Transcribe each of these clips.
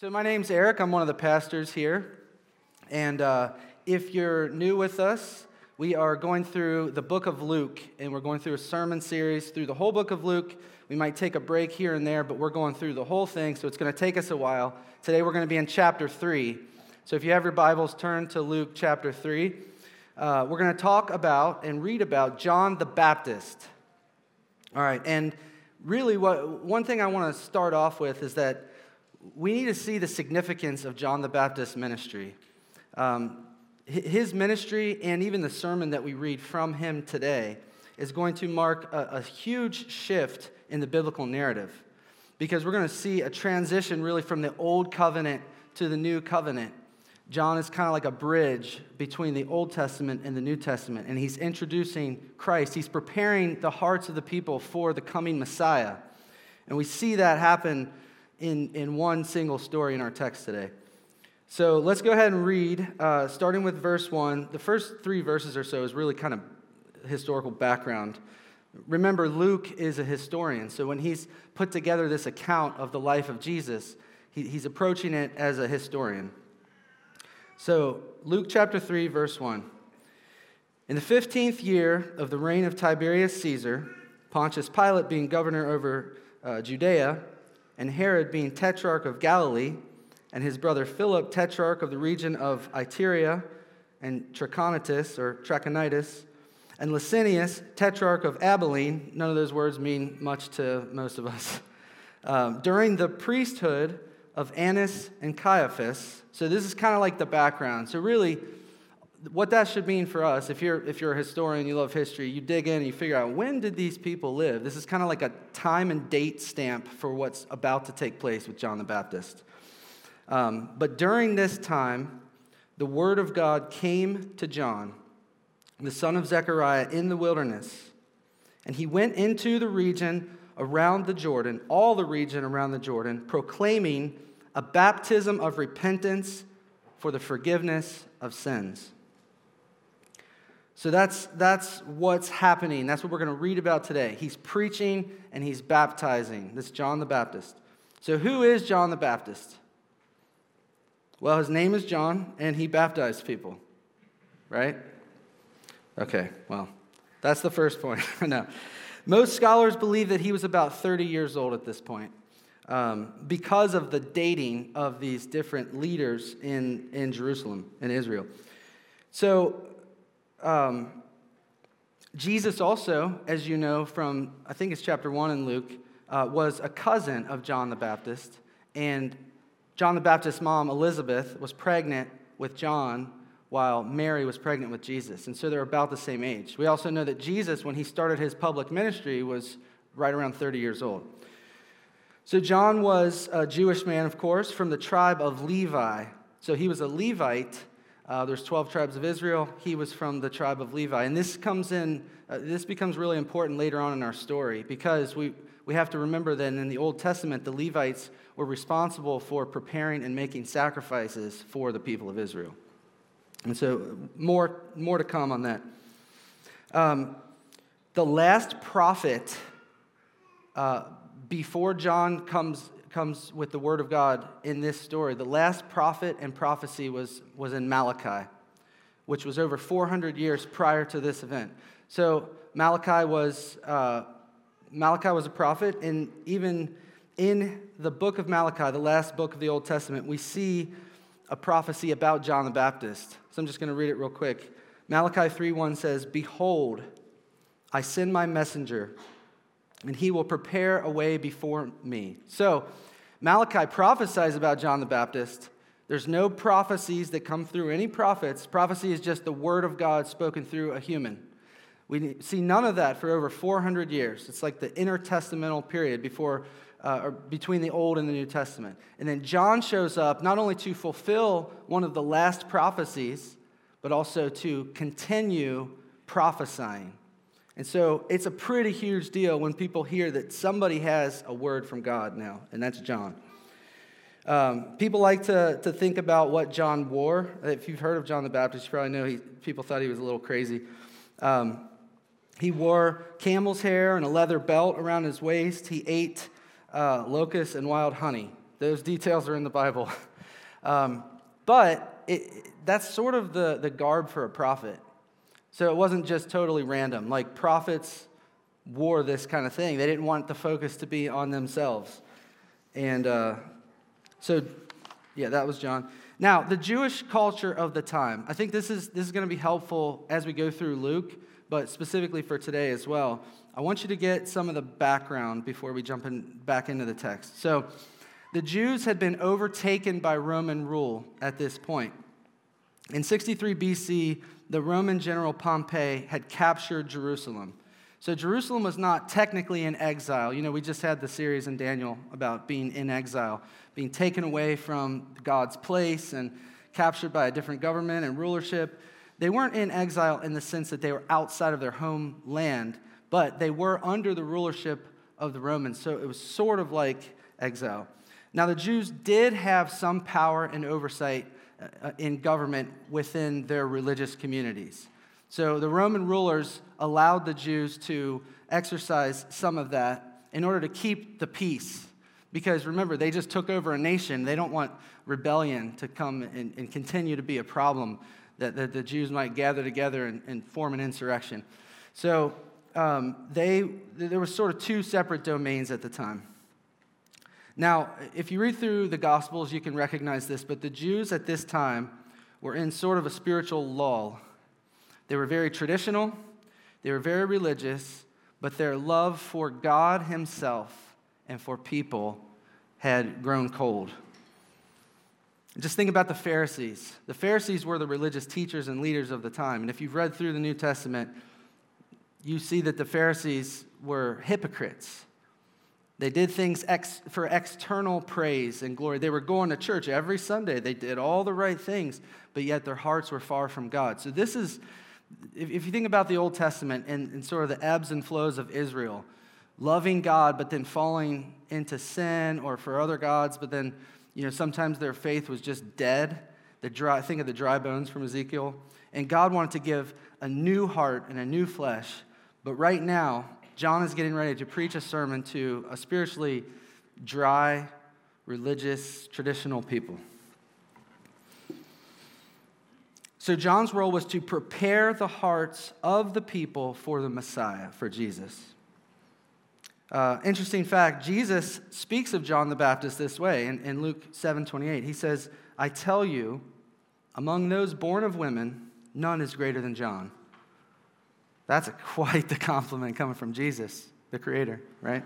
So, my name's Eric. I'm one of the pastors here. And uh, if you're new with us, we are going through the book of Luke, and we're going through a sermon series through the whole book of Luke. We might take a break here and there, but we're going through the whole thing, so it's going to take us a while. Today, we're going to be in chapter 3. So, if you have your Bibles, turn to Luke chapter 3. Uh, we're going to talk about and read about John the Baptist. All right, and really, what, one thing I want to start off with is that we need to see the significance of John the Baptist's ministry. Um, his ministry and even the sermon that we read from him today is going to mark a, a huge shift in the biblical narrative because we're going to see a transition really from the old covenant to the new covenant. John is kind of like a bridge between the Old Testament and the New Testament, and he's introducing Christ. He's preparing the hearts of the people for the coming Messiah. And we see that happen in, in one single story in our text today. So let's go ahead and read, uh, starting with verse 1. The first three verses or so is really kind of historical background. Remember, Luke is a historian, so when he's put together this account of the life of Jesus, he, he's approaching it as a historian. So, Luke chapter 3, verse 1. In the 15th year of the reign of Tiberius Caesar, Pontius Pilate being governor over uh, Judea, and Herod being tetrarch of Galilee, and his brother Philip, tetrarch of the region of Iturea and Trachonitis or Trachonitis, and Lysanias, tetrarch of Abilene. None of those words mean much to most of us. Um, during the priesthood of Annas and Caiaphas. So this is kind of like the background. So really, what that should mean for us, if you're, if you're a historian, you love history, you dig in and you figure out when did these people live? This is kind of like a time and date stamp for what's about to take place with John the Baptist. Um, but during this time, the word of God came to John, the son of Zechariah, in the wilderness. And he went into the region around the Jordan, all the region around the Jordan, proclaiming a baptism of repentance for the forgiveness of sins. So that's, that's what's happening. That's what we're going to read about today. He's preaching and he's baptizing. This John the Baptist. So, who is John the Baptist? Well, his name is John and he baptized people, right? Okay, well, that's the first point. no. Most scholars believe that he was about 30 years old at this point um, because of the dating of these different leaders in, in Jerusalem, in Israel. So, um, Jesus also, as you know from, I think it's chapter 1 in Luke, uh, was a cousin of John the Baptist. And John the Baptist's mom, Elizabeth, was pregnant with John while Mary was pregnant with Jesus. And so they're about the same age. We also know that Jesus, when he started his public ministry, was right around 30 years old. So John was a Jewish man, of course, from the tribe of Levi. So he was a Levite uh, there's 12 tribes of Israel. He was from the tribe of Levi. And this comes in, uh, this becomes really important later on in our story because we, we have to remember that in the Old Testament, the Levites were responsible for preparing and making sacrifices for the people of Israel. And so, more, more to come on that. Um, the last prophet uh, before John comes comes with the word of God in this story. The last prophet and prophecy was, was in Malachi, which was over 400 years prior to this event. So Malachi was, uh, Malachi was a prophet, and even in the book of Malachi, the last book of the Old Testament, we see a prophecy about John the Baptist. So I'm just going to read it real quick. Malachi 3:1 says, "Behold, I send my messenger and he will prepare a way before me. So, Malachi prophesies about John the Baptist. There's no prophecies that come through any prophets. Prophecy is just the word of God spoken through a human. We see none of that for over 400 years. It's like the intertestamental period before, uh, or between the Old and the New Testament. And then John shows up not only to fulfill one of the last prophecies, but also to continue prophesying. And so it's a pretty huge deal when people hear that somebody has a word from God now, and that's John. Um, people like to, to think about what John wore. If you've heard of John the Baptist, you probably know he, people thought he was a little crazy. Um, he wore camel's hair and a leather belt around his waist. He ate uh, locusts and wild honey. Those details are in the Bible. Um, but it, that's sort of the, the garb for a prophet. So it wasn't just totally random. Like prophets wore this kind of thing. They didn't want the focus to be on themselves. And uh, so, yeah, that was John. Now, the Jewish culture of the time, I think this is, this is going to be helpful as we go through Luke, but specifically for today as well. I want you to get some of the background before we jump in, back into the text. So, the Jews had been overtaken by Roman rule at this point. In 63 BC, the Roman general Pompey had captured Jerusalem. So Jerusalem was not technically in exile. You know, we just had the series in Daniel about being in exile, being taken away from God's place and captured by a different government and rulership. They weren't in exile in the sense that they were outside of their homeland, but they were under the rulership of the Romans. So it was sort of like exile. Now, the Jews did have some power and oversight in government within their religious communities. So the Roman rulers allowed the Jews to exercise some of that in order to keep the peace. Because remember, they just took over a nation. They don't want rebellion to come and, and continue to be a problem that, that, the Jews might gather together and, and form an insurrection. So um, they, there were sort of two separate domains at the time. Now, if you read through the Gospels, you can recognize this, but the Jews at this time were in sort of a spiritual lull. They were very traditional, they were very religious, but their love for God Himself and for people had grown cold. Just think about the Pharisees. The Pharisees were the religious teachers and leaders of the time. And if you've read through the New Testament, you see that the Pharisees were hypocrites. They did things ex- for external praise and glory. They were going to church every Sunday. They did all the right things, but yet their hearts were far from God. So, this is, if, if you think about the Old Testament and, and sort of the ebbs and flows of Israel, loving God, but then falling into sin or for other gods, but then, you know, sometimes their faith was just dead. The dry, think of the dry bones from Ezekiel. And God wanted to give a new heart and a new flesh. But right now, John is getting ready to preach a sermon to a spiritually dry, religious, traditional people. So, John's role was to prepare the hearts of the people for the Messiah, for Jesus. Uh, interesting fact Jesus speaks of John the Baptist this way in, in Luke 7 28. He says, I tell you, among those born of women, none is greater than John. That's a, quite the compliment coming from Jesus, the Creator, right?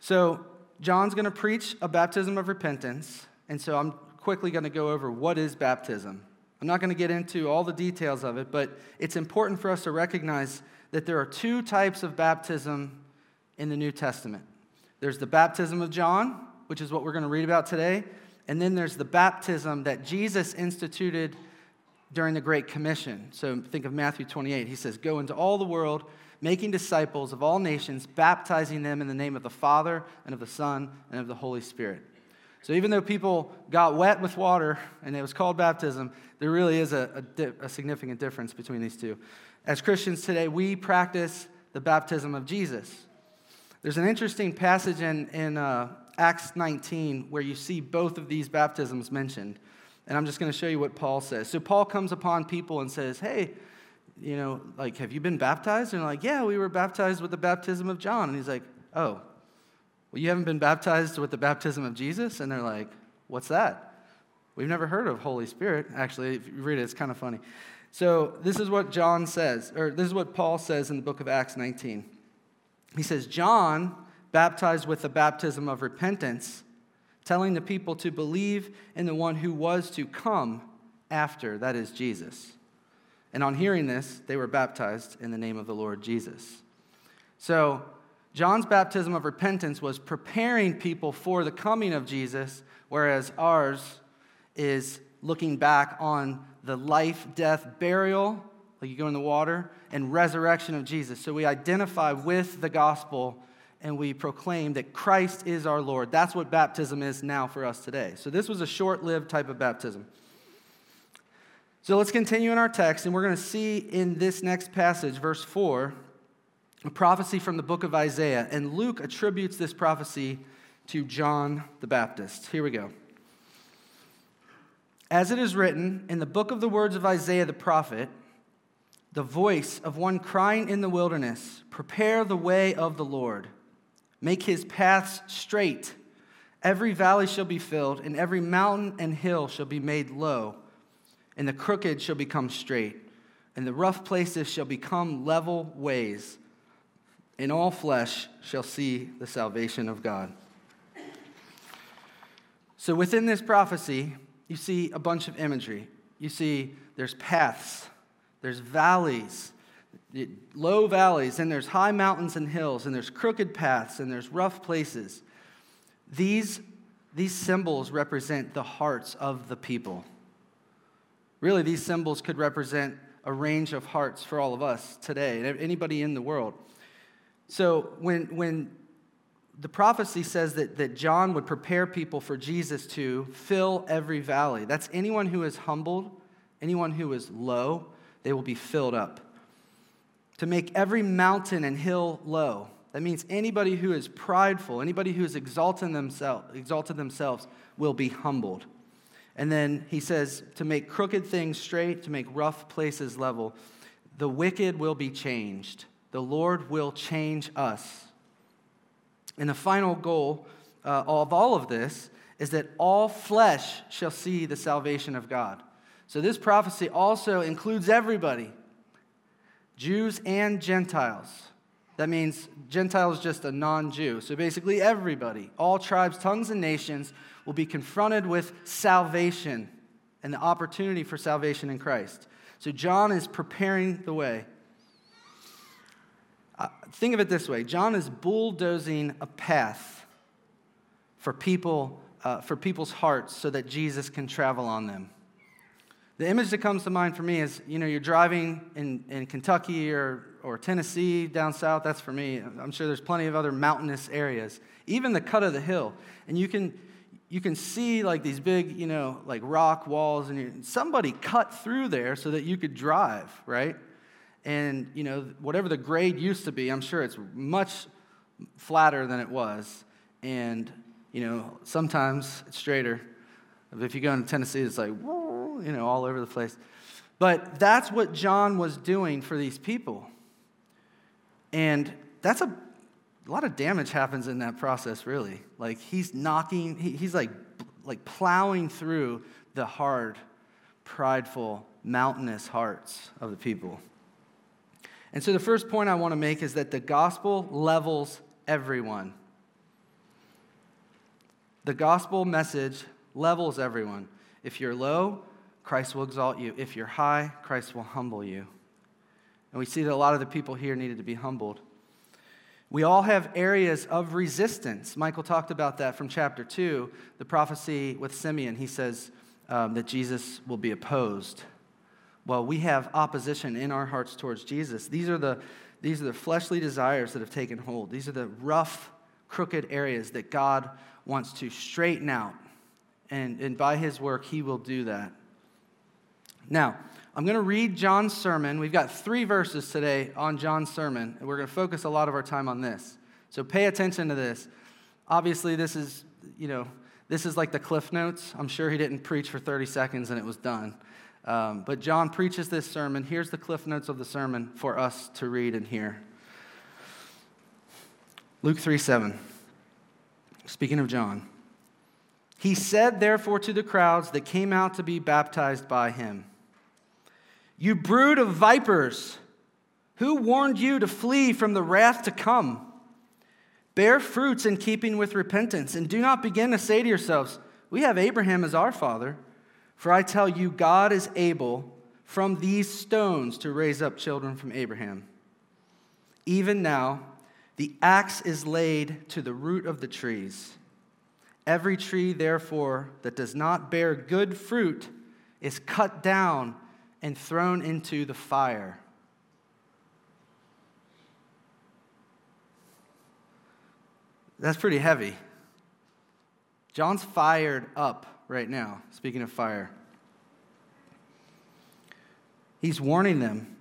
So, John's going to preach a baptism of repentance. And so, I'm quickly going to go over what is baptism. I'm not going to get into all the details of it, but it's important for us to recognize that there are two types of baptism in the New Testament there's the baptism of John, which is what we're going to read about today, and then there's the baptism that Jesus instituted during the Great Commission. So think of Matthew 28. He says, Go into all the world, making disciples of all nations, baptizing them in the name of the Father and of the Son and of the Holy Spirit. So even though people got wet with water and it was called baptism, there really is a, a, a significant difference between these two. As Christians today, we practice the baptism of Jesus. There's an interesting passage in, in uh, Acts 19 where you see both of these baptisms mentioned. And I'm just going to show you what Paul says. So Paul comes upon people and says, Hey, you know, like, have you been baptized? And they're like, Yeah, we were baptized with the baptism of John. And he's like, Oh, well, you haven't been baptized with the baptism of Jesus? And they're like, What's that? We've never heard of Holy Spirit. Actually, if you read it, it's kind of funny. So this is what John says, or this is what Paul says in the book of Acts 19. He says, John baptized with the baptism of repentance telling the people to believe in the one who was to come after, that is Jesus. And on hearing this, they were baptized in the name of the Lord Jesus. So, John's baptism of repentance was preparing people for the coming of Jesus, whereas ours is looking back on the life, death, burial, like you go in the water, and resurrection of Jesus. So we identify with the gospel and we proclaim that Christ is our Lord. That's what baptism is now for us today. So this was a short lived type of baptism. So let's continue in our text, and we're going to see in this next passage, verse 4, a prophecy from the book of Isaiah. And Luke attributes this prophecy to John the Baptist. Here we go. As it is written in the book of the words of Isaiah the prophet, the voice of one crying in the wilderness, Prepare the way of the Lord, make his paths straight. Every valley shall be filled, and every mountain and hill shall be made low, and the crooked shall become straight, and the rough places shall become level ways, and all flesh shall see the salvation of God. So, within this prophecy, you see a bunch of imagery. You see there's paths, there's valleys, low valleys, and there's high mountains and hills, and there's crooked paths, and there's rough places. These, these symbols represent the hearts of the people. Really, these symbols could represent a range of hearts for all of us today, and anybody in the world. So when, when the prophecy says that, that John would prepare people for Jesus to fill every valley. That's anyone who is humbled, anyone who is low, they will be filled up. To make every mountain and hill low. That means anybody who is prideful, anybody who is exalted, themselves, exalted themselves, will be humbled. And then he says to make crooked things straight, to make rough places level. The wicked will be changed. The Lord will change us. And the final goal uh, of all of this is that all flesh shall see the salvation of God. So this prophecy also includes everybody Jews and Gentiles. That means Gentiles just a non Jew. So basically, everybody, all tribes, tongues, and nations will be confronted with salvation and the opportunity for salvation in Christ. So John is preparing the way. Uh, think of it this way John is bulldozing a path for people, uh, for people's hearts so that Jesus can travel on them. The image that comes to mind for me is you know, you're driving in, in Kentucky or, or Tennessee down south. That's for me. I'm sure there's plenty of other mountainous areas, even the cut of the hill. And you can, you can see like these big, you know, like rock walls, and somebody cut through there so that you could drive, right? and you know whatever the grade used to be i'm sure it's much flatter than it was and you know sometimes it's straighter if you go into tennessee it's like you know all over the place but that's what john was doing for these people and that's a, a lot of damage happens in that process really like he's knocking he, he's like like plowing through the hard prideful mountainous hearts of the people and so the first point I want to make is that the gospel levels everyone. The gospel message levels everyone. If you're low, Christ will exalt you. If you're high, Christ will humble you. And we see that a lot of the people here needed to be humbled. We all have areas of resistance. Michael talked about that from chapter 2, the prophecy with Simeon. He says um, that Jesus will be opposed well, we have opposition in our hearts towards Jesus. These are the, these are the fleshly desires that have taken hold. These are the rough, crooked areas that God wants to straighten out. And, and by his work, he will do that. Now, I'm going to read John's sermon. We've got three verses today on John's sermon, and we're going to focus a lot of our time on this. So pay attention to this. Obviously, this is, you know, this is like the cliff notes. I'm sure he didn't preach for 30 seconds and it was done. Um, but John preaches this sermon. Here's the cliff notes of the sermon for us to read and hear. Luke 3 7. Speaking of John. He said, therefore, to the crowds that came out to be baptized by him, You brood of vipers, who warned you to flee from the wrath to come? Bear fruits in keeping with repentance, and do not begin to say to yourselves, We have Abraham as our father. For I tell you, God is able from these stones to raise up children from Abraham. Even now, the axe is laid to the root of the trees. Every tree, therefore, that does not bear good fruit is cut down and thrown into the fire. That's pretty heavy. John's fired up right now, speaking of fire. He's warning them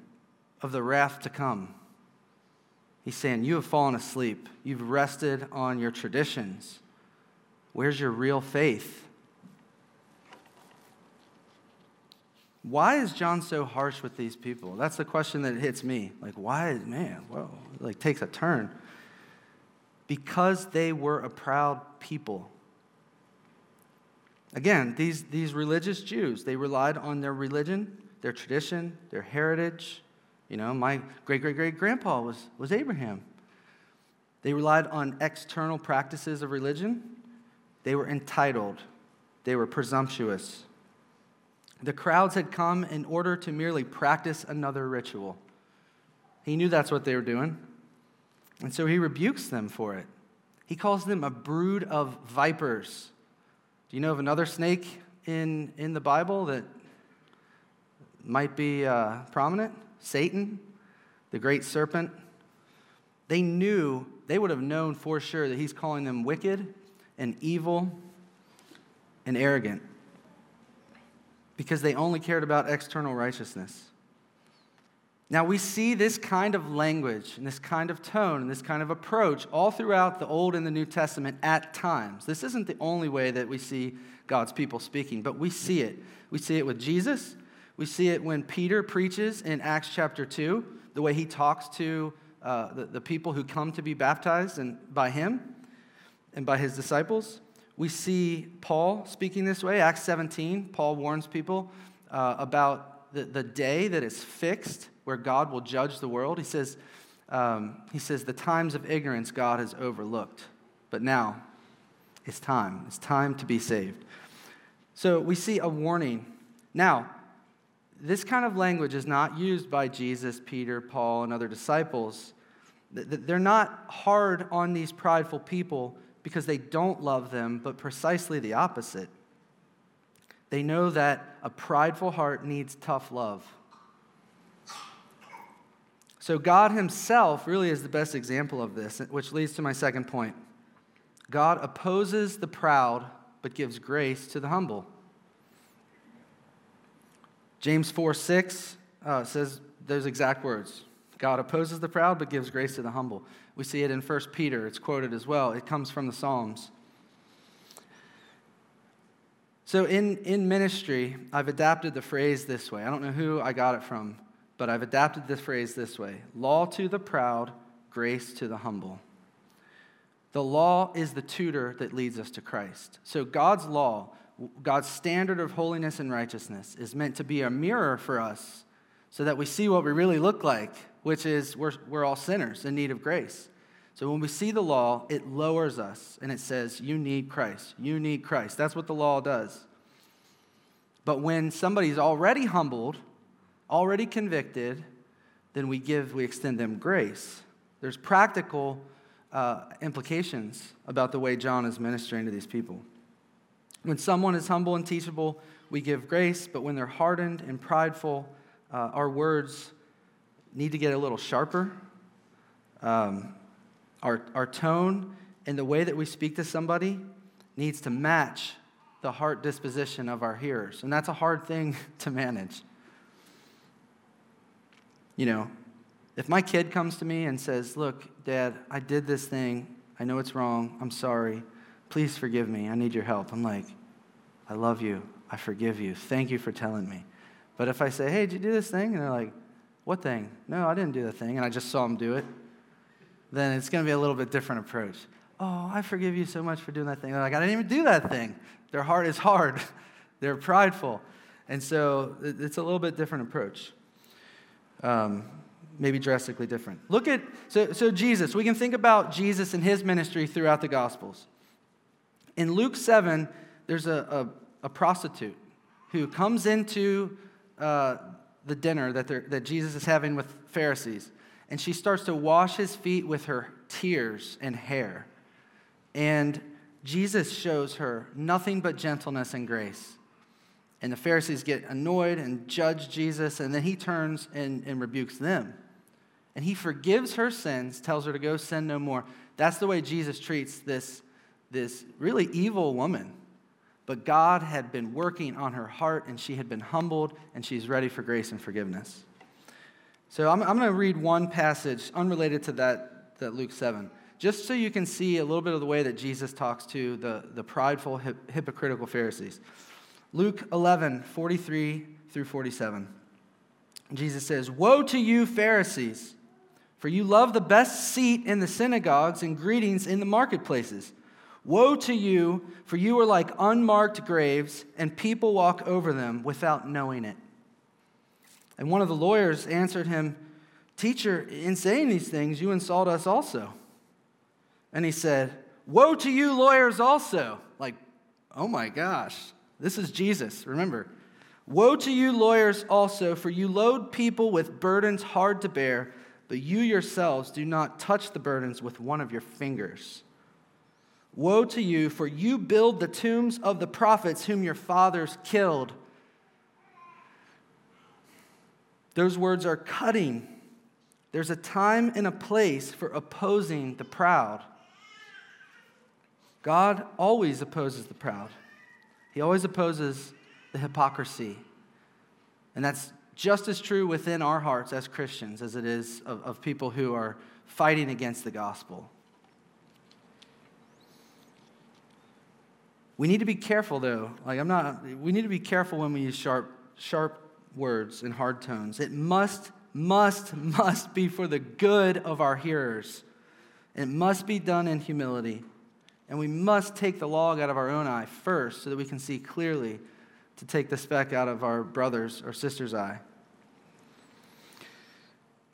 of the wrath to come. He's saying, You have fallen asleep. You've rested on your traditions. Where's your real faith? Why is John so harsh with these people? That's the question that hits me. Like, why, is, man, whoa, like takes a turn. Because they were a proud people. Again, these, these religious Jews, they relied on their religion, their tradition, their heritage. You know, my great great great grandpa was, was Abraham. They relied on external practices of religion. They were entitled. They were presumptuous. The crowds had come in order to merely practice another ritual. He knew that's what they were doing. And so he rebukes them for it. He calls them a brood of vipers. Do you know of another snake in, in the Bible that might be uh, prominent? Satan, the great serpent. They knew, they would have known for sure that he's calling them wicked and evil and arrogant because they only cared about external righteousness. Now, we see this kind of language and this kind of tone and this kind of approach all throughout the Old and the New Testament at times. This isn't the only way that we see God's people speaking, but we see it. We see it with Jesus. We see it when Peter preaches in Acts chapter 2, the way he talks to uh, the, the people who come to be baptized and by him and by his disciples. We see Paul speaking this way. Acts 17, Paul warns people uh, about the, the day that is fixed where God will judge the world. He says, um, he says, the times of ignorance God has overlooked, but now it's time. It's time to be saved. So we see a warning. Now, this kind of language is not used by Jesus, Peter, Paul, and other disciples. They're not hard on these prideful people because they don't love them, but precisely the opposite. They know that a prideful heart needs tough love. So, God Himself really is the best example of this, which leads to my second point. God opposes the proud, but gives grace to the humble. James 4 6 uh, says those exact words God opposes the proud, but gives grace to the humble. We see it in 1 Peter, it's quoted as well. It comes from the Psalms. So, in, in ministry, I've adapted the phrase this way. I don't know who I got it from, but I've adapted this phrase this way Law to the proud, grace to the humble. The law is the tutor that leads us to Christ. So, God's law, God's standard of holiness and righteousness, is meant to be a mirror for us so that we see what we really look like which is we're, we're all sinners in need of grace. So when we see the law, it lowers us and it says, You need Christ. You need Christ. That's what the law does. But when somebody's already humbled, already convicted, then we give, we extend them grace. There's practical uh, implications about the way John is ministering to these people. When someone is humble and teachable, we give grace, but when they're hardened and prideful, uh, our words need to get a little sharper. Um, our, our tone and the way that we speak to somebody needs to match the heart disposition of our hearers. And that's a hard thing to manage. You know, if my kid comes to me and says, Look, Dad, I did this thing. I know it's wrong. I'm sorry. Please forgive me. I need your help. I'm like, I love you. I forgive you. Thank you for telling me. But if I say, Hey, did you do this thing? And they're like, what thing? No, I didn't do the thing, and I just saw him do it. Then it's going to be a little bit different approach. Oh, I forgive you so much for doing that thing. They're like, I didn't even do that thing. Their heart is hard, they're prideful. And so it's a little bit different approach. Um, maybe drastically different. Look at, so, so Jesus, we can think about Jesus and his ministry throughout the Gospels. In Luke 7, there's a, a, a prostitute who comes into uh, the dinner that, that Jesus is having with Pharisees. And she starts to wash his feet with her tears and hair. And Jesus shows her nothing but gentleness and grace. And the Pharisees get annoyed and judge Jesus, and then he turns and, and rebukes them. And he forgives her sins, tells her to go sin no more. That's the way Jesus treats this, this really evil woman. But God had been working on her heart, and she had been humbled, and she's ready for grace and forgiveness. So I'm, I'm going to read one passage unrelated to that, that Luke 7. just so you can see a little bit of the way that Jesus talks to the, the prideful, hip, hypocritical Pharisees. Luke 11, 43 through 47. Jesus says, Woe to you, Pharisees, for you love the best seat in the synagogues and greetings in the marketplaces. Woe to you, for you are like unmarked graves, and people walk over them without knowing it. And one of the lawyers answered him, Teacher, in saying these things, you insult us also. And he said, Woe to you, lawyers, also. Like, oh my gosh, this is Jesus, remember. Woe to you, lawyers, also, for you load people with burdens hard to bear, but you yourselves do not touch the burdens with one of your fingers. Woe to you, for you build the tombs of the prophets whom your fathers killed. Those words are cutting. There's a time and a place for opposing the proud. God always opposes the proud, He always opposes the hypocrisy. And that's just as true within our hearts as Christians as it is of, of people who are fighting against the gospel. We need to be careful, though. Like, I'm not, we need to be careful when we use sharp, sharp words and hard tones. It must, must, must be for the good of our hearers. It must be done in humility. And we must take the log out of our own eye first so that we can see clearly to take the speck out of our brother's or sister's eye.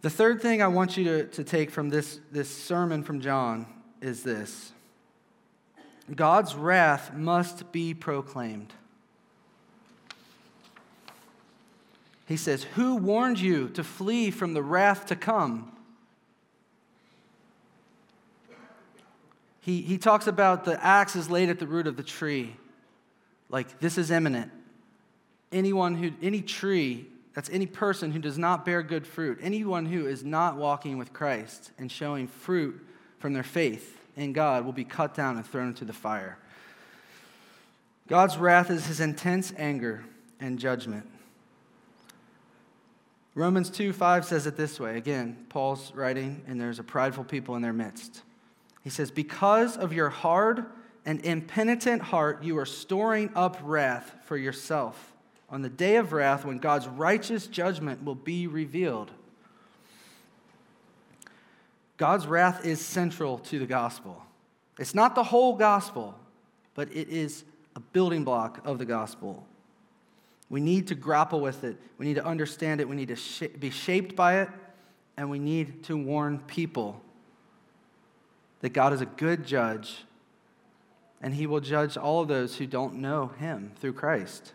The third thing I want you to, to take from this, this sermon from John is this God's wrath must be proclaimed. He says, Who warned you to flee from the wrath to come? He, he talks about the axe is laid at the root of the tree. Like, this is imminent. Anyone who, any tree, that's any person who does not bear good fruit, anyone who is not walking with Christ and showing fruit from their faith in God will be cut down and thrown into the fire. God's wrath is his intense anger and judgment. Romans 2 5 says it this way. Again, Paul's writing, and there's a prideful people in their midst. He says, Because of your hard and impenitent heart, you are storing up wrath for yourself on the day of wrath when God's righteous judgment will be revealed. God's wrath is central to the gospel. It's not the whole gospel, but it is a building block of the gospel. We need to grapple with it. We need to understand it. We need to sh- be shaped by it. And we need to warn people that God is a good judge and he will judge all of those who don't know him through Christ.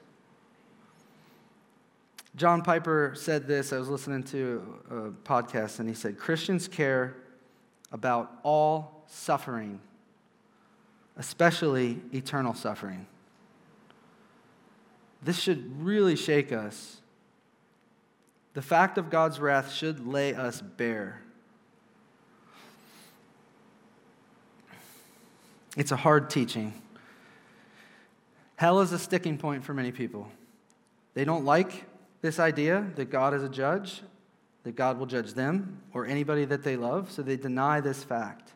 John Piper said this. I was listening to a podcast, and he said Christians care about all suffering, especially eternal suffering. This should really shake us. The fact of God's wrath should lay us bare. It's a hard teaching. Hell is a sticking point for many people. They don't like this idea that God is a judge, that God will judge them or anybody that they love, so they deny this fact.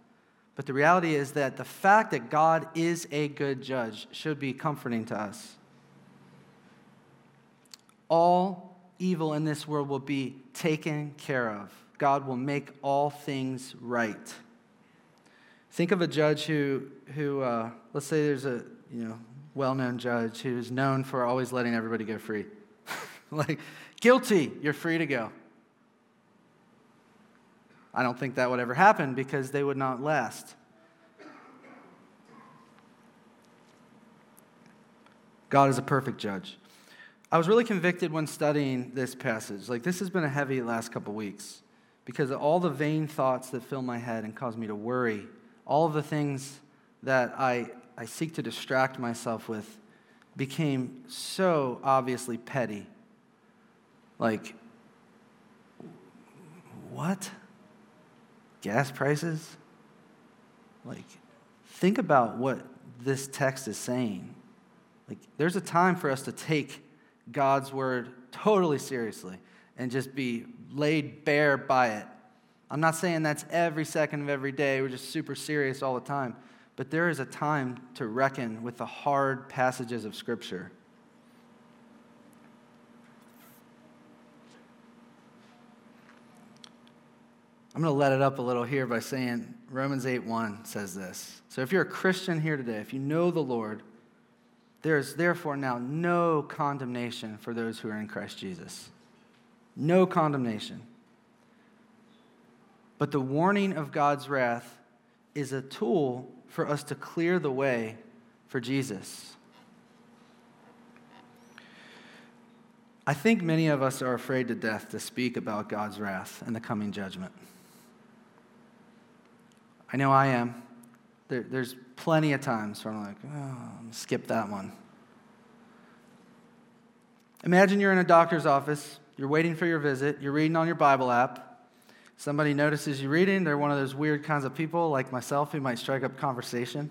But the reality is that the fact that God is a good judge should be comforting to us. All evil in this world will be taken care of. God will make all things right. Think of a judge who, who uh, let's say there's a you know, well known judge who's known for always letting everybody go free. like, guilty, you're free to go. I don't think that would ever happen because they would not last. God is a perfect judge. I was really convicted when studying this passage. Like, this has been a heavy last couple weeks because of all the vain thoughts that fill my head and cause me to worry, all of the things that I, I seek to distract myself with became so obviously petty. Like, what? Gas prices. Like, think about what this text is saying. Like, there's a time for us to take God's word totally seriously and just be laid bare by it I'm not saying that's every second of every day. We're just super serious all the time. But there is a time to reckon with the hard passages of Scripture. I'm going to let it up a little here by saying Romans 8 1 says this. So if you're a Christian here today, if you know the Lord, there is therefore now no condemnation for those who are in Christ Jesus. No condemnation. But the warning of God's wrath is a tool for us to clear the way for Jesus. I think many of us are afraid to death to speak about God's wrath and the coming judgment. I know I am. There, there's plenty of times where I'm like, oh, I'm skip that one. Imagine you're in a doctor's office, you're waiting for your visit, you're reading on your Bible app. Somebody notices you reading, they're one of those weird kinds of people like myself who might strike up conversation.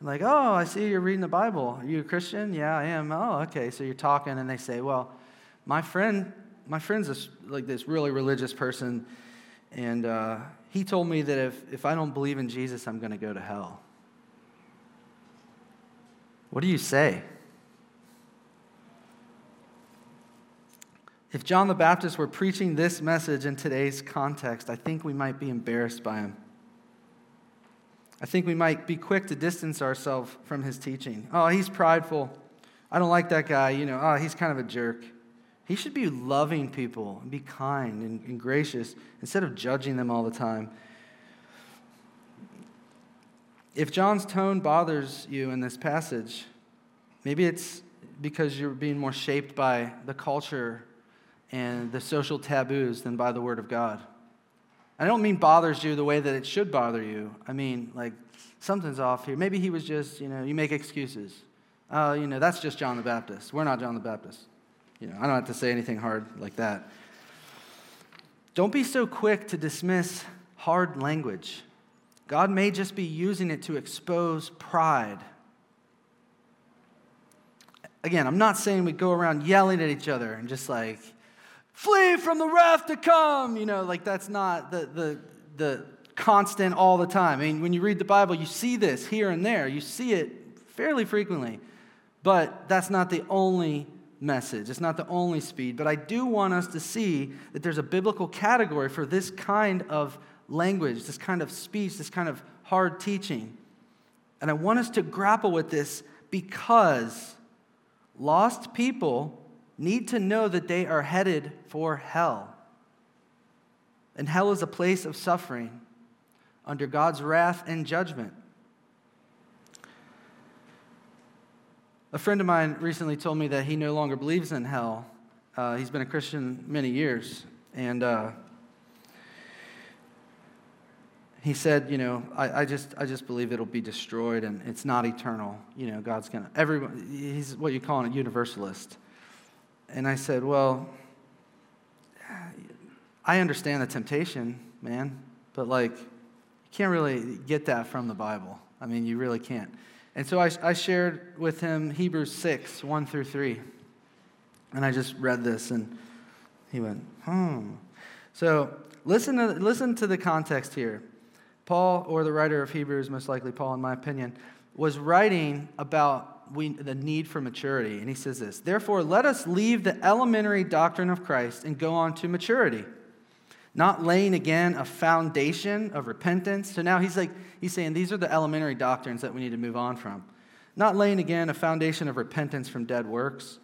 Like, oh, I see you're reading the Bible. Are you a Christian? Yeah, I am. Oh, okay. So you're talking, and they say, well, my friend, my friend's this, like this really religious person, and uh, he told me that if, if I don't believe in Jesus, I'm going to go to hell. What do you say? If John the Baptist were preaching this message in today's context, I think we might be embarrassed by him. I think we might be quick to distance ourselves from his teaching. Oh, he's prideful. I don't like that guy. You know, oh, he's kind of a jerk. He should be loving people and be kind and, and gracious instead of judging them all the time. If John's tone bothers you in this passage, maybe it's because you're being more shaped by the culture and the social taboos than by the Word of God. I don't mean bothers you the way that it should bother you. I mean, like, something's off here. Maybe he was just, you know, you make excuses. Oh, uh, you know, that's just John the Baptist. We're not John the Baptist. You know, I don't have to say anything hard like that. Don't be so quick to dismiss hard language. God may just be using it to expose pride. Again, I'm not saying we go around yelling at each other and just like, flee from the wrath to come, you know, like that's not the, the, the constant all the time. I mean, when you read the Bible, you see this here and there, you see it fairly frequently, but that's not the only message. It's not the only speed, but I do want us to see that there's a biblical category for this kind of language, this kind of speech, this kind of hard teaching. And I want us to grapple with this because lost people need to know that they are headed for hell. And hell is a place of suffering under God's wrath and judgment. A friend of mine recently told me that he no longer believes in hell. Uh, he's been a Christian many years. And uh, he said, you know, I, I, just, I just believe it'll be destroyed and it's not eternal. You know, God's going to, everyone, he's what you call a universalist. And I said, well, I understand the temptation, man, but like, you can't really get that from the Bible. I mean, you really can't. And so I, I shared with him Hebrews 6, 1 through 3. And I just read this, and he went, hmm. So listen to, listen to the context here. Paul, or the writer of Hebrews, most likely Paul, in my opinion, was writing about we, the need for maturity. And he says this Therefore, let us leave the elementary doctrine of Christ and go on to maturity not laying again a foundation of repentance. So now he's like, he's saying these are the elementary doctrines that we need to move on from. Not laying again a foundation of repentance from dead works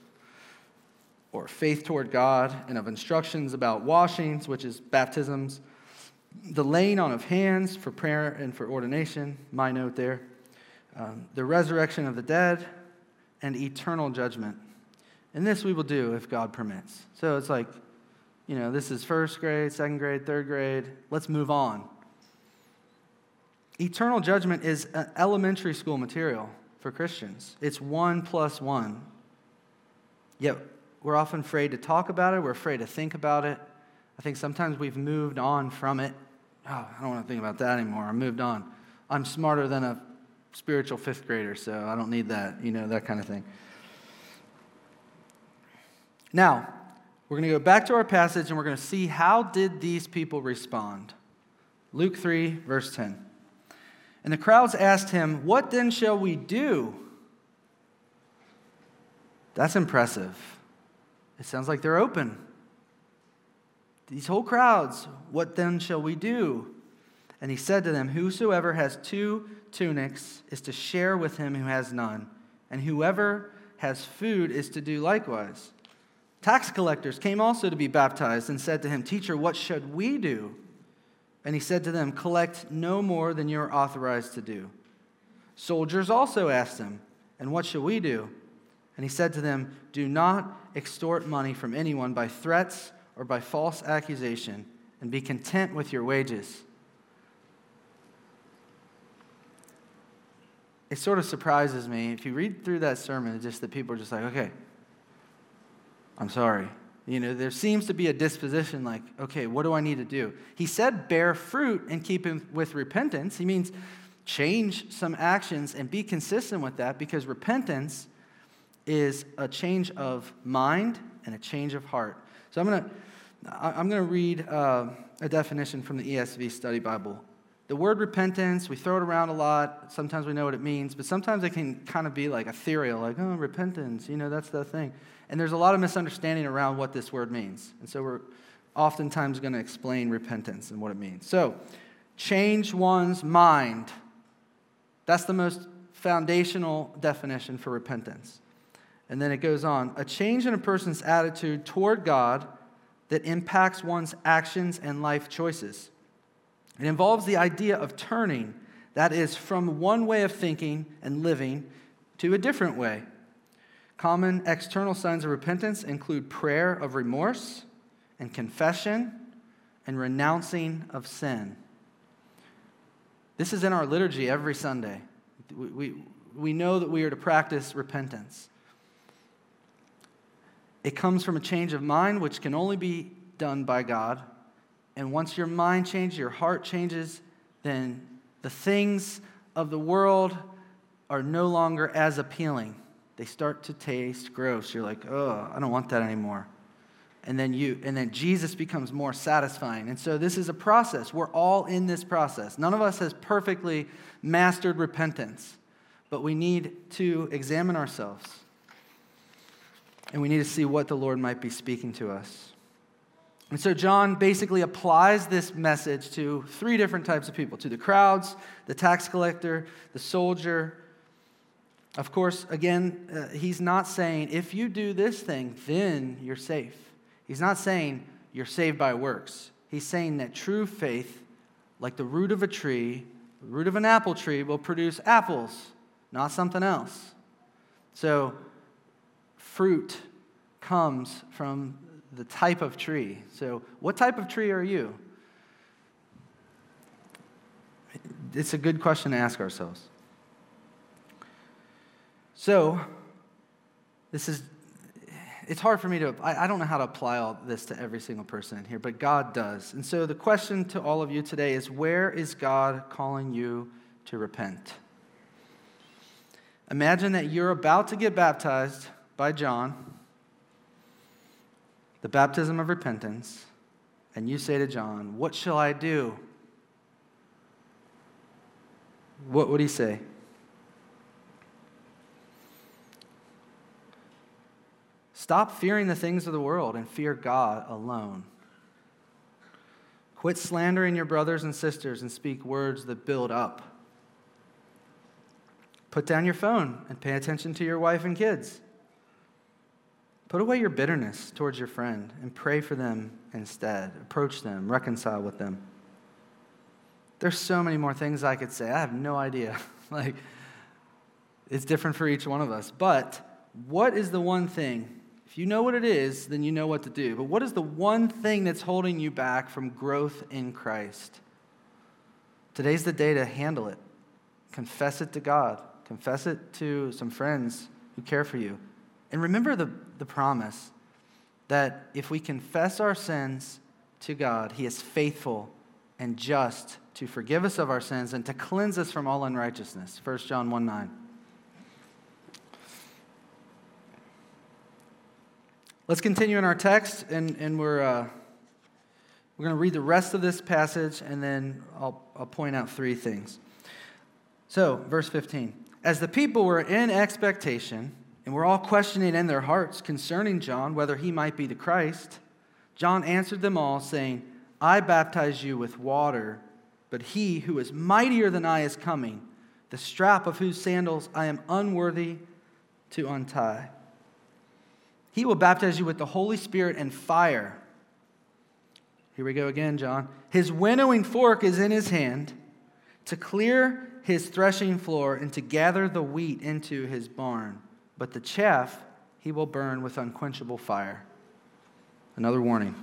or faith toward God and of instructions about washings, which is baptisms, the laying on of hands for prayer and for ordination, my note there, um, the resurrection of the dead, and eternal judgment. And this we will do if God permits. So it's like, you know, this is first grade, second grade, third grade. Let's move on. Eternal judgment is elementary school material for Christians. It's one plus one. Yet we're often afraid to talk about it, we're afraid to think about it. I think sometimes we've moved on from it. Oh, I don't want to think about that anymore. I moved on. I'm smarter than a spiritual fifth grader, so I don't need that, you know, that kind of thing. Now, we're going to go back to our passage and we're going to see how did these people respond? Luke 3, verse 10. And the crowds asked him, What then shall we do? That's impressive. It sounds like they're open. These whole crowds, what then shall we do? And he said to them, Whosoever has two tunics is to share with him who has none, and whoever has food is to do likewise. Tax collectors came also to be baptized and said to him, Teacher, what should we do? And he said to them, Collect no more than you are authorized to do. Soldiers also asked him, And what shall we do? And he said to them, Do not extort money from anyone by threats or by false accusation, and be content with your wages. It sort of surprises me. If you read through that sermon, it's just that people are just like, okay, I'm sorry. You know, there seems to be a disposition like, okay, what do I need to do? He said bear fruit and keep him with repentance. He means change some actions and be consistent with that because repentance is a change of mind and a change of heart. So I'm going to I'm going to read uh, a definition from the ESV Study Bible. The word repentance, we throw it around a lot. Sometimes we know what it means, but sometimes it can kind of be like ethereal, like, oh, repentance, you know, that's the thing. And there's a lot of misunderstanding around what this word means. And so we're oftentimes going to explain repentance and what it means. So, change one's mind. That's the most foundational definition for repentance. And then it goes on a change in a person's attitude toward God that impacts one's actions and life choices. It involves the idea of turning, that is, from one way of thinking and living to a different way. Common external signs of repentance include prayer of remorse and confession and renouncing of sin. This is in our liturgy every Sunday. We, we, we know that we are to practice repentance. It comes from a change of mind, which can only be done by God. And once your mind changes, your heart changes, then the things of the world are no longer as appealing. They start to taste gross. You're like, oh, I don't want that anymore. And then you, and then Jesus becomes more satisfying. And so this is a process. We're all in this process. None of us has perfectly mastered repentance, but we need to examine ourselves and we need to see what the Lord might be speaking to us. And so John basically applies this message to three different types of people to the crowds, the tax collector, the soldier. Of course, again, uh, he's not saying if you do this thing, then you're safe. He's not saying you're saved by works. He's saying that true faith, like the root of a tree, the root of an apple tree, will produce apples, not something else. So fruit comes from the type of tree. So, what type of tree are you? It's a good question to ask ourselves. So, this is, it's hard for me to, I, I don't know how to apply all this to every single person in here, but God does. And so, the question to all of you today is where is God calling you to repent? Imagine that you're about to get baptized by John, the baptism of repentance, and you say to John, What shall I do? What would he say? Stop fearing the things of the world and fear God alone. Quit slandering your brothers and sisters and speak words that build up. Put down your phone and pay attention to your wife and kids. Put away your bitterness towards your friend and pray for them instead. Approach them, reconcile with them. There's so many more things I could say. I have no idea. like, it's different for each one of us. But what is the one thing? If you know what it is, then you know what to do. But what is the one thing that's holding you back from growth in Christ? Today's the day to handle it. Confess it to God, confess it to some friends who care for you. And remember the, the promise that if we confess our sins to God, He is faithful and just to forgive us of our sins and to cleanse us from all unrighteousness. 1 John 1 9. Let's continue in our text, and, and we're uh, We're going to read the rest of this passage and then I'll, I'll point out three things. So, verse 15. As the people were in expectation and were all questioning in their hearts concerning John whether he might be the Christ, John answered them all, saying, I baptize you with water, but he who is mightier than I is coming, the strap of whose sandals I am unworthy to untie. He will baptize you with the Holy Spirit and fire. Here we go again, John. His winnowing fork is in his hand to clear his threshing floor and to gather the wheat into his barn, but the chaff he will burn with unquenchable fire. Another warning.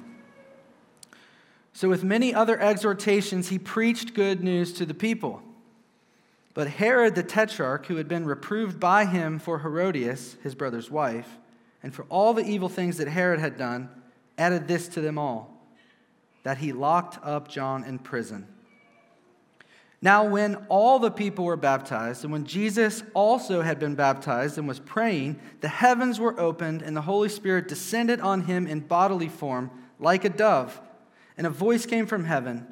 So, with many other exhortations, he preached good news to the people. But Herod the tetrarch, who had been reproved by him for Herodias, his brother's wife, and for all the evil things that Herod had done, added this to them all that he locked up John in prison. Now, when all the people were baptized, and when Jesus also had been baptized and was praying, the heavens were opened, and the Holy Spirit descended on him in bodily form, like a dove. And a voice came from heaven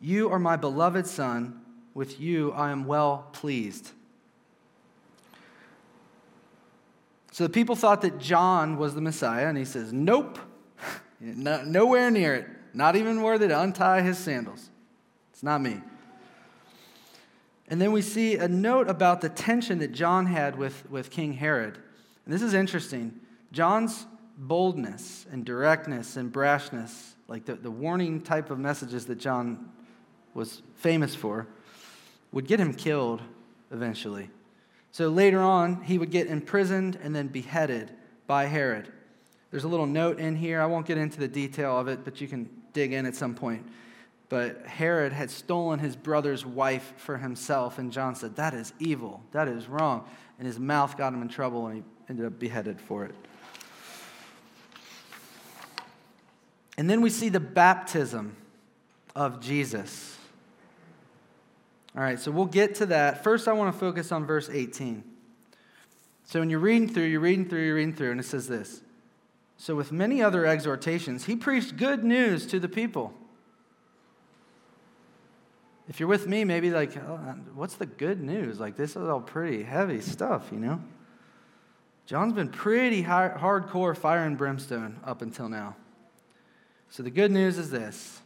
You are my beloved Son, with you I am well pleased. So the people thought that John was the Messiah, and he says, Nope, nowhere near it, not even worthy to untie his sandals. It's not me. And then we see a note about the tension that John had with, with King Herod. And this is interesting. John's boldness and directness and brashness, like the, the warning type of messages that John was famous for, would get him killed eventually. So later on, he would get imprisoned and then beheaded by Herod. There's a little note in here. I won't get into the detail of it, but you can dig in at some point. But Herod had stolen his brother's wife for himself, and John said, That is evil. That is wrong. And his mouth got him in trouble, and he ended up beheaded for it. And then we see the baptism of Jesus. All right, so we'll get to that. First, I want to focus on verse 18. So when you're reading through, you're reading through, you're reading through, and it says this. So, with many other exhortations, he preached good news to the people. If you're with me, maybe like, oh, uh, what's the good news? Like, this is all pretty heavy stuff, you know? John's been pretty hard, hardcore fire and brimstone up until now. So, the good news is this.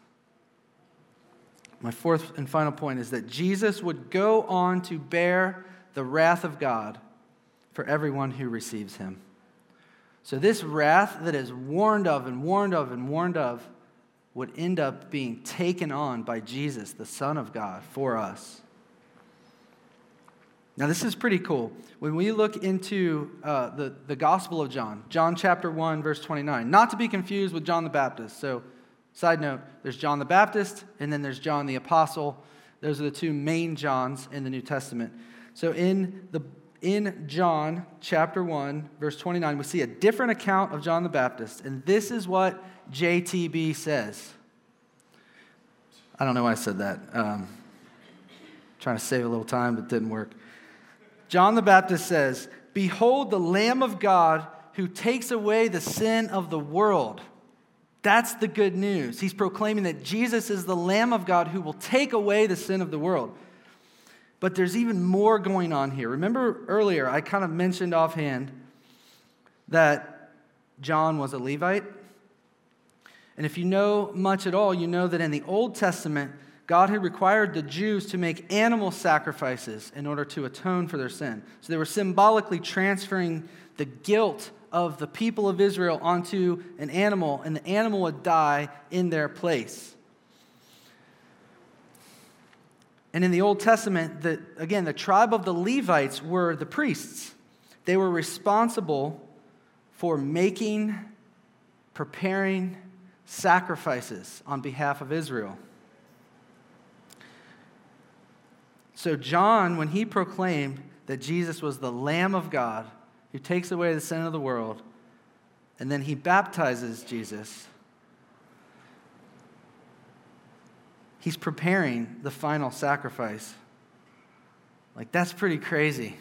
My fourth and final point is that Jesus would go on to bear the wrath of God for everyone who receives him. So, this wrath that is warned of and warned of and warned of would end up being taken on by Jesus, the Son of God, for us. Now, this is pretty cool. When we look into uh, the, the Gospel of John, John chapter 1, verse 29, not to be confused with John the Baptist. So, side note, there's John the Baptist, and then there's John the Apostle. Those are the two main Johns in the New Testament. So, in, the, in John chapter 1, verse 29, we see a different account of John the Baptist. And this is what JTB says. I don't know why I said that. Um, trying to save a little time, but didn't work. John the Baptist says, Behold the Lamb of God who takes away the sin of the world. That's the good news. He's proclaiming that Jesus is the Lamb of God who will take away the sin of the world. But there's even more going on here. Remember earlier, I kind of mentioned offhand that John was a Levite? And if you know much at all, you know that in the Old Testament, God had required the Jews to make animal sacrifices in order to atone for their sin. So they were symbolically transferring the guilt of the people of Israel onto an animal, and the animal would die in their place. And in the Old Testament, the, again, the tribe of the Levites were the priests. They were responsible for making, preparing, sacrifices on behalf of Israel. So, John, when he proclaimed that Jesus was the Lamb of God who takes away the sin of the world, and then he baptizes Jesus, he's preparing the final sacrifice. Like, that's pretty crazy.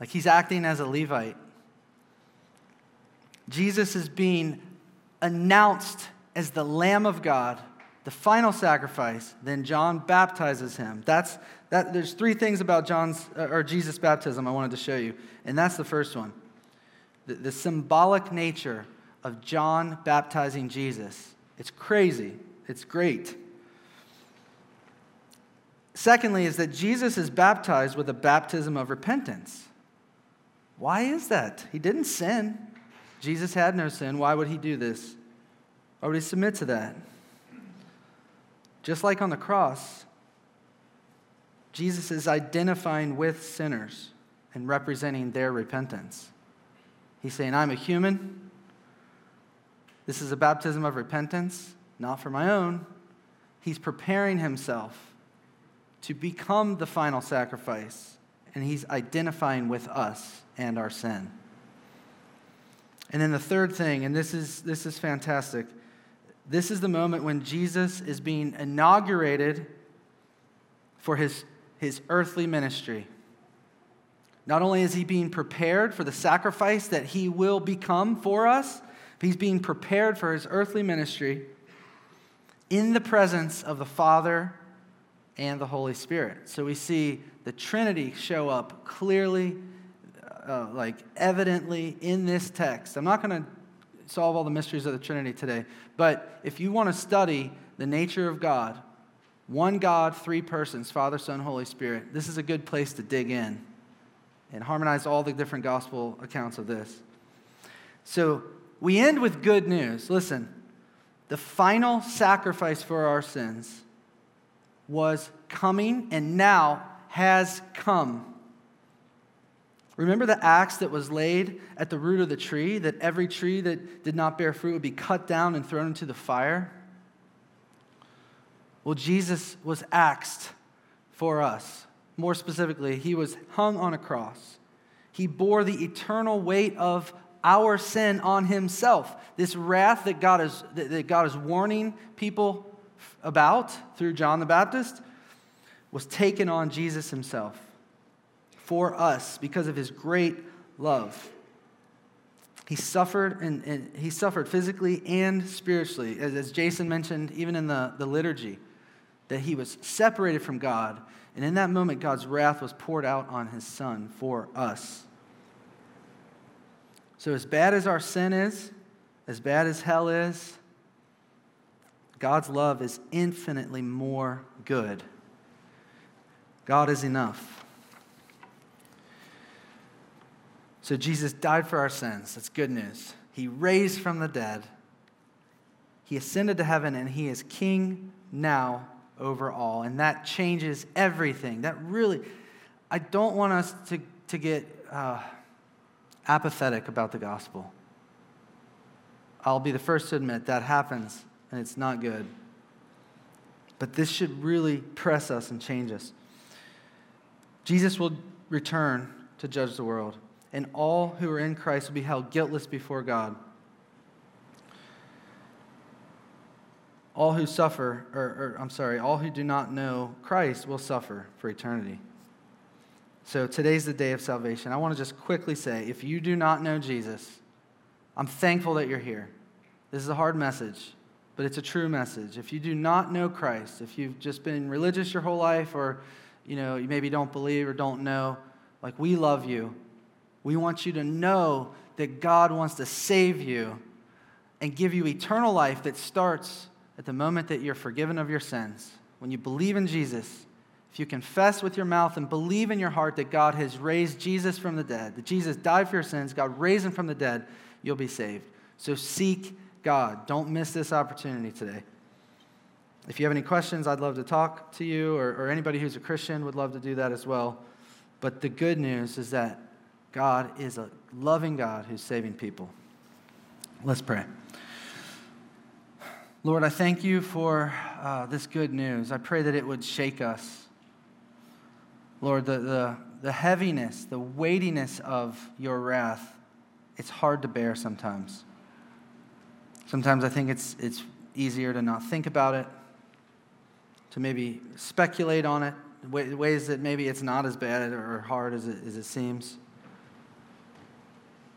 Like, he's acting as a Levite. Jesus is being announced as the Lamb of God, the final sacrifice, then John baptizes him. That's, that, there's three things about John's, uh, or Jesus' baptism I wanted to show you, and that's the first one. The, the symbolic nature of John baptizing Jesus. It's crazy. It's great. Secondly, is that Jesus is baptized with a baptism of repentance. Why is that? He didn't sin. Jesus had no sin. Why would he do this? Why would he submit to that? Just like on the cross, Jesus is identifying with sinners and representing their repentance. He's saying, I'm a human. This is a baptism of repentance, not for my own. He's preparing himself to become the final sacrifice, and he's identifying with us and our sin. And then the third thing, and this is, this is fantastic this is the moment when Jesus is being inaugurated for his, his earthly ministry. Not only is he being prepared for the sacrifice that he will become for us, but he's being prepared for his earthly ministry in the presence of the Father and the Holy Spirit. So we see the Trinity show up clearly, uh, like evidently in this text. I'm not going to solve all the mysteries of the Trinity today. But if you want to study the nature of God, one God, three persons, Father, Son, Holy Spirit, this is a good place to dig in and harmonize all the different gospel accounts of this. So we end with good news. Listen, the final sacrifice for our sins was coming and now has come. Remember the axe that was laid at the root of the tree, that every tree that did not bear fruit would be cut down and thrown into the fire? Well, Jesus was axed for us. More specifically, he was hung on a cross. He bore the eternal weight of our sin on himself. This wrath that God is, that God is warning people about through John the Baptist was taken on Jesus himself for us because of his great love. He suffered, and, and he suffered physically and spiritually, as, as Jason mentioned, even in the, the liturgy, that he was separated from God. And in that moment, God's wrath was poured out on his son for us. So, as bad as our sin is, as bad as hell is, God's love is infinitely more good. God is enough. So Jesus died for our sins. That's good news. He raised from the dead. He ascended to heaven and he is king now over all. And that changes everything. That really, I don't want us to, to get uh, apathetic about the gospel. I'll be the first to admit that happens and it's not good. But this should really press us and change us. Jesus will return to judge the world and all who are in Christ will be held guiltless before God. All who suffer, or, or, I'm sorry, all who do not know Christ will suffer for eternity. So today's the day of salvation. I want to just quickly say if you do not know Jesus, I'm thankful that you're here. This is a hard message, but it's a true message. If you do not know Christ, if you've just been religious your whole life, or you know, you maybe don't believe or don't know, like we love you we want you to know that God wants to save you and give you eternal life that starts at the moment that you're forgiven of your sins. When you believe in Jesus, if you confess with your mouth and believe in your heart that God has raised Jesus from the dead, that Jesus died for your sins, God raised him from the dead, you'll be saved. So seek God. Don't miss this opportunity today. If you have any questions, I'd love to talk to you, or, or anybody who's a Christian would love to do that as well. But the good news is that God is a loving God who's saving people. Let's pray. Lord, I thank you for uh, this good news. I pray that it would shake us. Lord, the, the, the heaviness, the weightiness of your wrath, it's hard to bear sometimes. Sometimes I think it's, it's easier to not think about it, to maybe speculate on it, ways that maybe it's not as bad or hard as it, as it seems.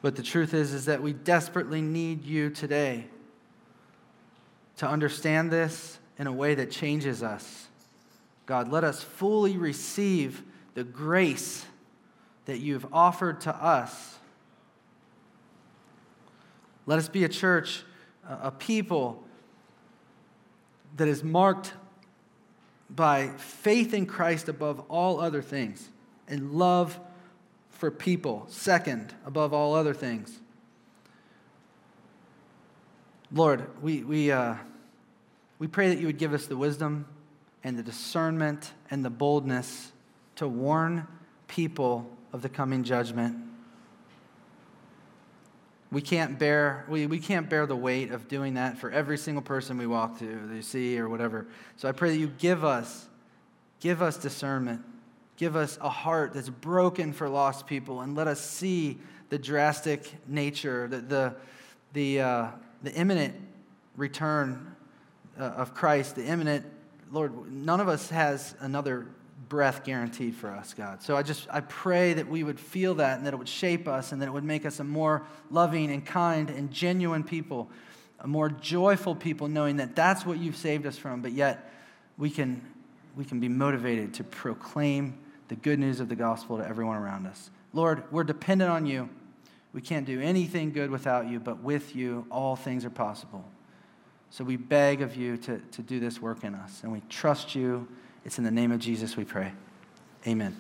But the truth is, is that we desperately need you today. to understand this in a way that changes us. God, let us fully receive the grace that you've offered to us. Let us be a church, a people that is marked by faith in Christ above all other things and love for people, second, above all other things. Lord, we, we, uh, we pray that you would give us the wisdom and the discernment and the boldness to warn people of the coming judgment. We can't bear, we, we can't bear the weight of doing that for every single person we walk to, or see, or whatever. So I pray that you give us, give us discernment. Give us a heart that's broken for lost people, and let us see the drastic nature, the, the, the, uh, the imminent return uh, of Christ, the imminent, Lord, none of us has another breath guaranteed for us, God. So I just I pray that we would feel that and that it would shape us and that it would make us a more loving and kind and genuine people, a more joyful people knowing that that's what you've saved us from, but yet we can we can be motivated to proclaim the good news of the gospel to everyone around us. Lord, we're dependent on you. We can't do anything good without you, but with you all things are possible. So we beg of you to, to do this work in us, and we trust you. It's in the name of Jesus we pray. Amen.